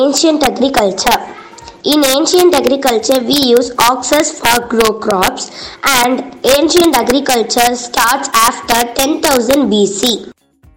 Ancient agriculture. In ancient agriculture, we use oxes for grow crops, and ancient agriculture starts after 10,000 BC.